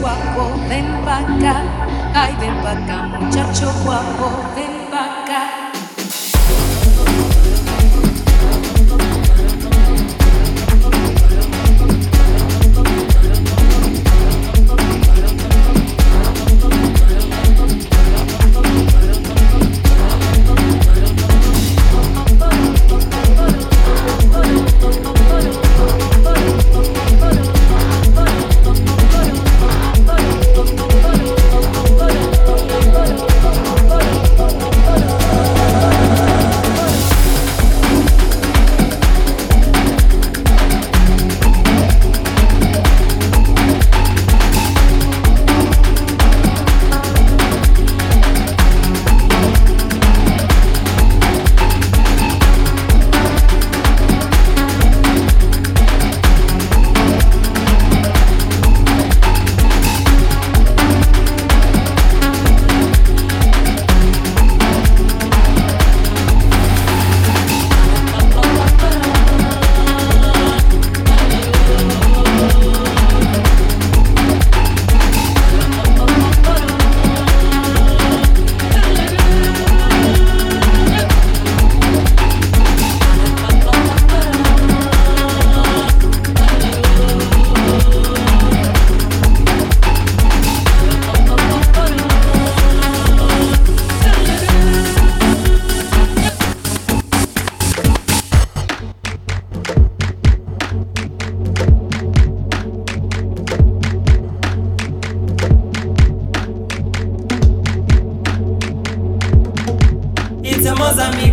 guapo, ven vaca, ay ven vaca, muchacho guapo, ven.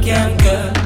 quelqu'un que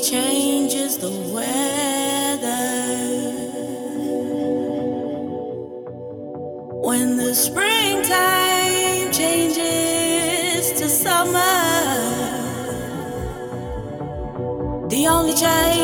Changes the weather. When the springtime changes to summer, the only change.